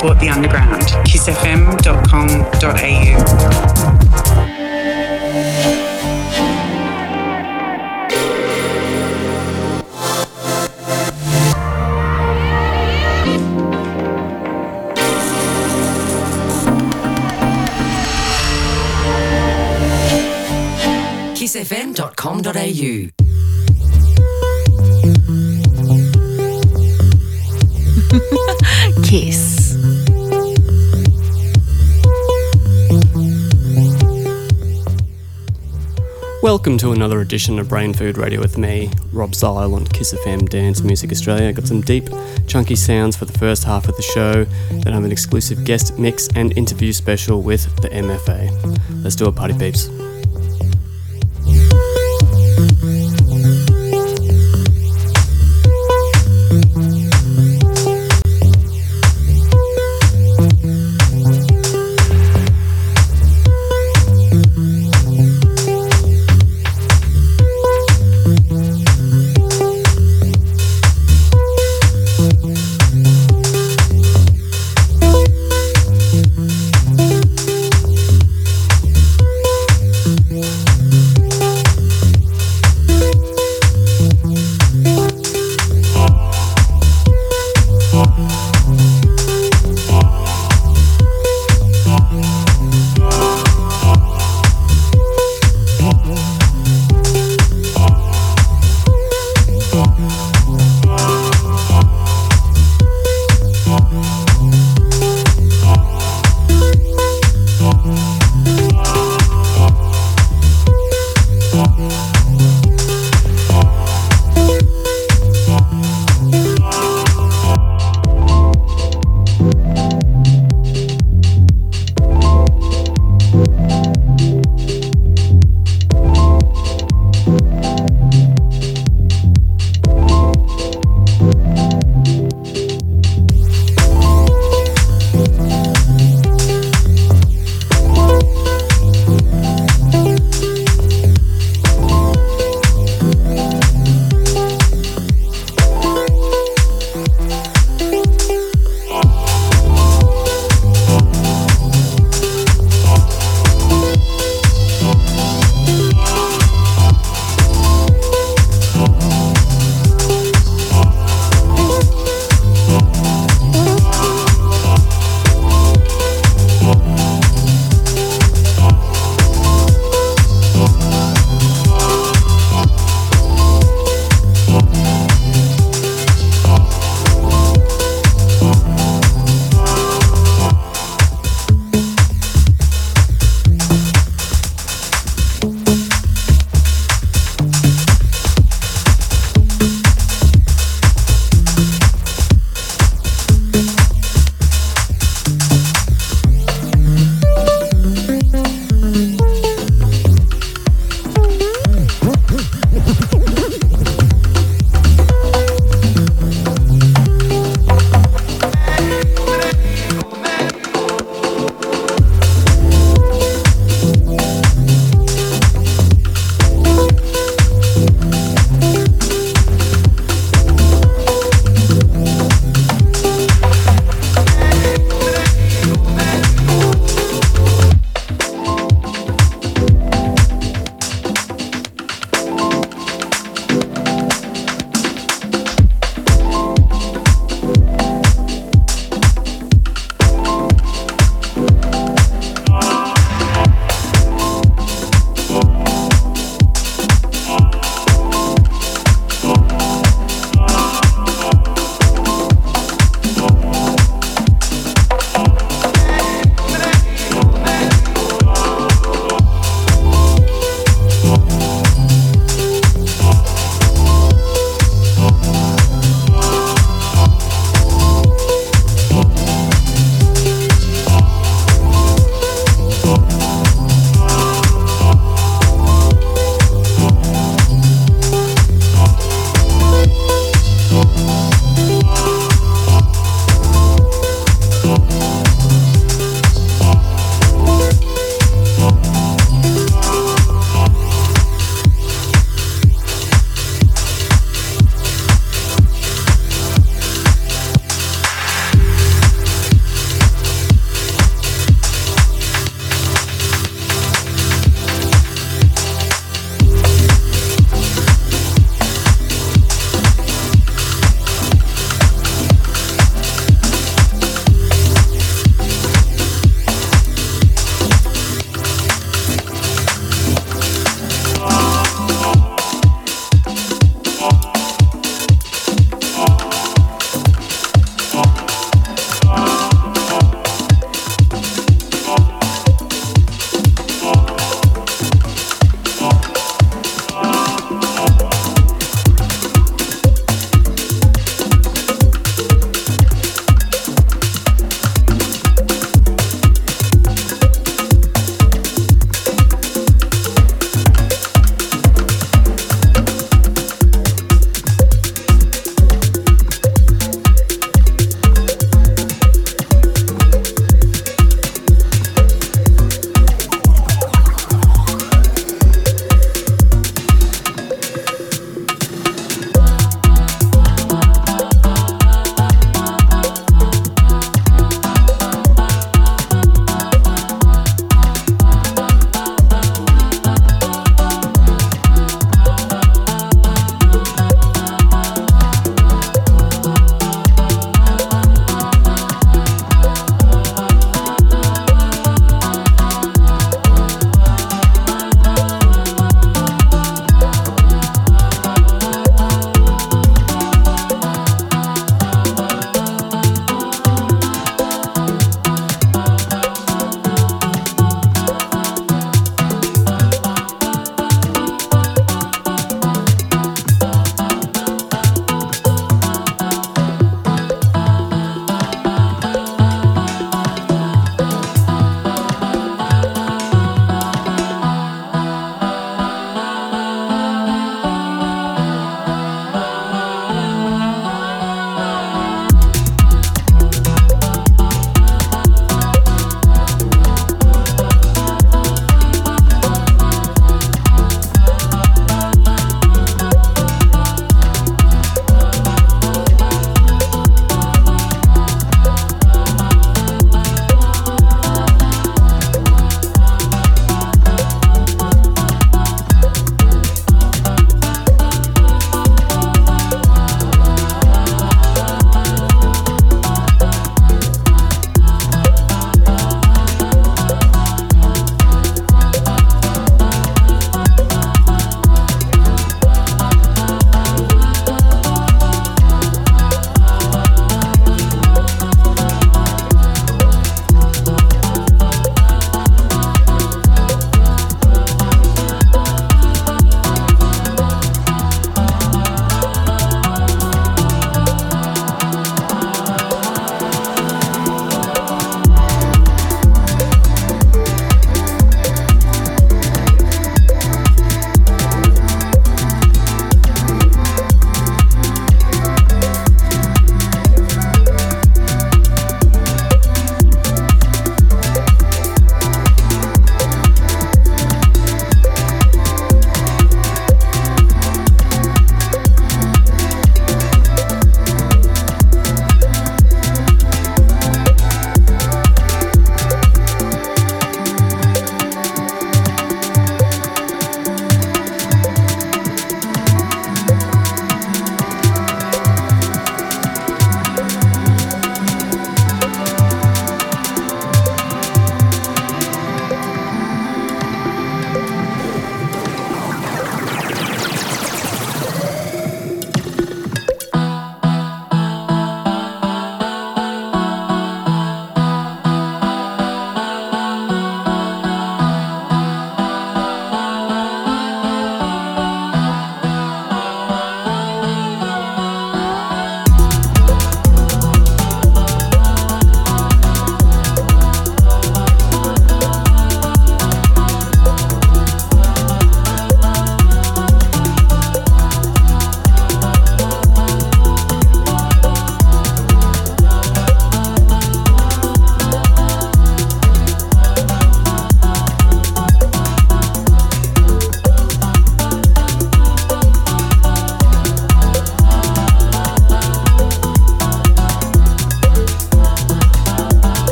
support the underground. kissfm.com.au. kissfm.com.au. Kiss. Welcome to another edition of Brain Food Radio with me, Rob Zile on Kiss FM Dance Music Australia. Got some deep, chunky sounds for the first half of the show. Then I have an exclusive guest mix and interview special with the MFA. Let's do a party, peeps.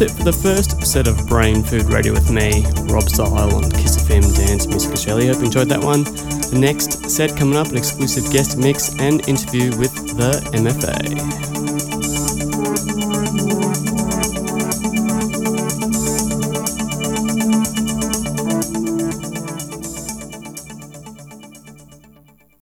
That's it for the first set of Brain Food Radio with me, Rob Zile on Kiss FM Dance Music Australia. Hope you enjoyed that one. The next set coming up, an exclusive guest mix and interview with the MFA.